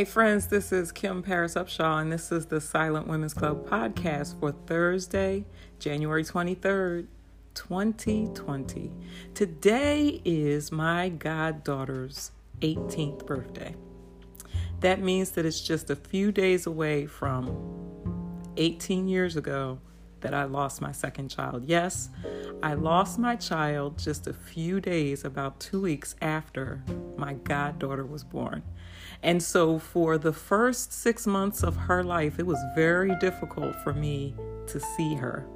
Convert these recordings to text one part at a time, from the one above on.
Hey, friends, this is Kim Paris Upshaw, and this is the Silent Women's Club podcast for Thursday, January 23rd, 2020. Today is my goddaughter's 18th birthday. That means that it's just a few days away from 18 years ago that I lost my second child. Yes, I lost my child just a few days, about two weeks after my goddaughter was born. And so, for the first six months of her life, it was very difficult for me to see her.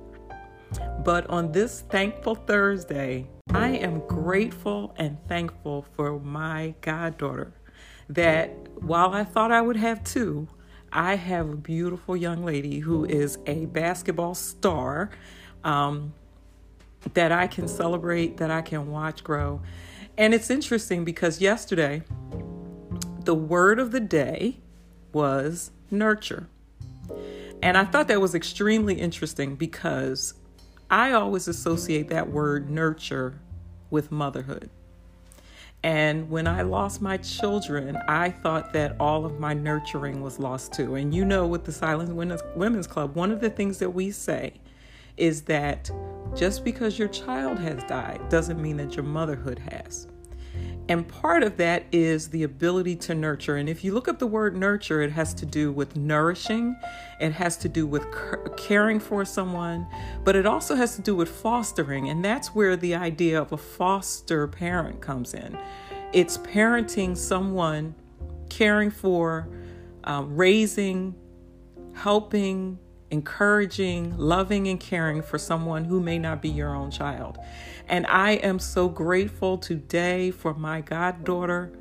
But on this thankful Thursday, I am grateful and thankful for my goddaughter. That while I thought I would have two, I have a beautiful young lady who is a basketball star um, that I can celebrate, that I can watch grow. And it's interesting because yesterday, the word of the day was nurture. And I thought that was extremely interesting because I always associate that word nurture with motherhood. And when I lost my children, I thought that all of my nurturing was lost too. And you know, with the Silent Women's Club, one of the things that we say is that just because your child has died doesn't mean that your motherhood has. And part of that is the ability to nurture. And if you look up the word nurture, it has to do with nourishing, it has to do with caring for someone, but it also has to do with fostering. And that's where the idea of a foster parent comes in. It's parenting someone, caring for, um, raising, helping, encouraging, loving, and caring for someone who may not be your own child. And I am so grateful today for my goddaughter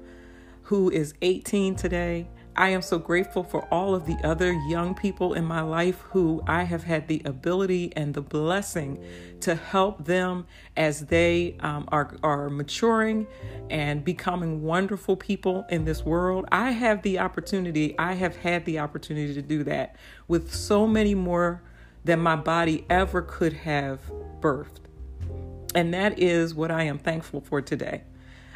who is 18 today. I am so grateful for all of the other young people in my life who I have had the ability and the blessing to help them as they um, are, are maturing and becoming wonderful people in this world. I have the opportunity, I have had the opportunity to do that with so many more than my body ever could have birthed. And that is what I am thankful for today.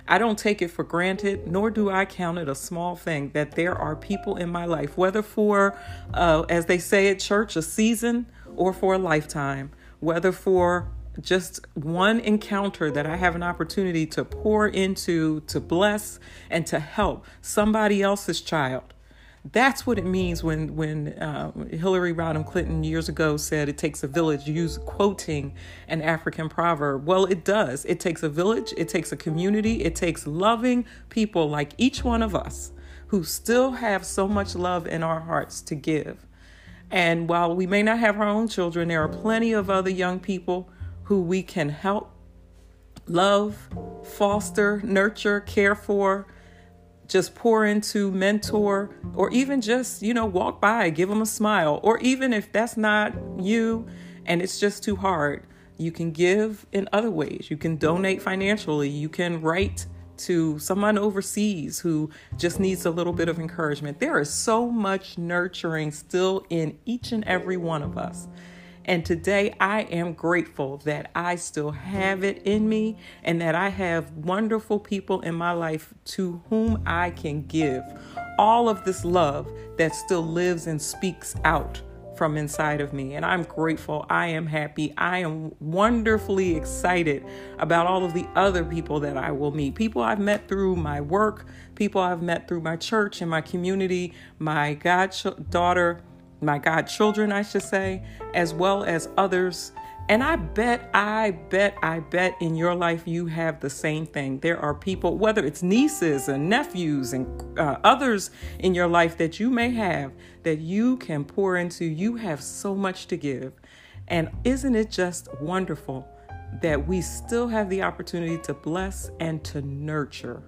I don't take it for granted, nor do I count it a small thing that there are people in my life, whether for, uh, as they say at church, a season or for a lifetime, whether for just one encounter that I have an opportunity to pour into, to bless, and to help somebody else's child. That's what it means when when uh, Hillary Rodham Clinton years ago said it takes a village, use quoting an African proverb. Well, it does. It takes a village. It takes a community. It takes loving people like each one of us who still have so much love in our hearts to give. And while we may not have our own children, there are plenty of other young people who we can help, love, foster, nurture, care for just pour into, mentor, or even just, you know, walk by, give them a smile. Or even if that's not you and it's just too hard, you can give in other ways. You can donate financially. You can write to someone overseas who just needs a little bit of encouragement. There is so much nurturing still in each and every one of us. And today I am grateful that I still have it in me and that I have wonderful people in my life to whom I can give all of this love that still lives and speaks out from inside of me. And I'm grateful. I am happy. I am wonderfully excited about all of the other people that I will meet. People I've met through my work, people I've met through my church and my community, my goddaughter my godchildren, I should say, as well as others. And I bet, I bet, I bet in your life you have the same thing. There are people, whether it's nieces and nephews and uh, others in your life that you may have that you can pour into. You have so much to give. And isn't it just wonderful that we still have the opportunity to bless and to nurture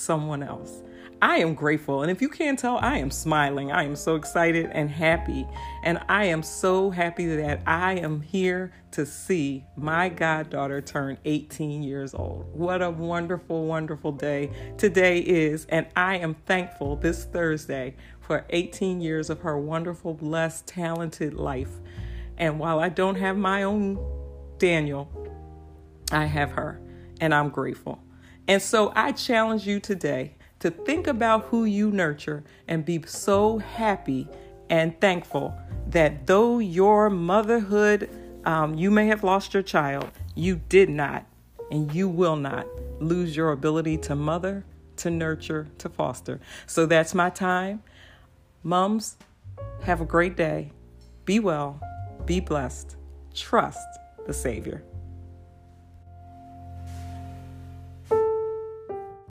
someone else? I am grateful. And if you can't tell, I am smiling. I am so excited and happy. And I am so happy that I am here to see my goddaughter turn 18 years old. What a wonderful, wonderful day today is. And I am thankful this Thursday for 18 years of her wonderful, blessed, talented life. And while I don't have my own Daniel, I have her. And I'm grateful. And so I challenge you today to think about who you nurture and be so happy and thankful that though your motherhood, um, you may have lost your child, you did not and you will not lose your ability to mother, to nurture, to foster. So that's my time. Mums, have a great day. Be well, be blessed, trust the Savior.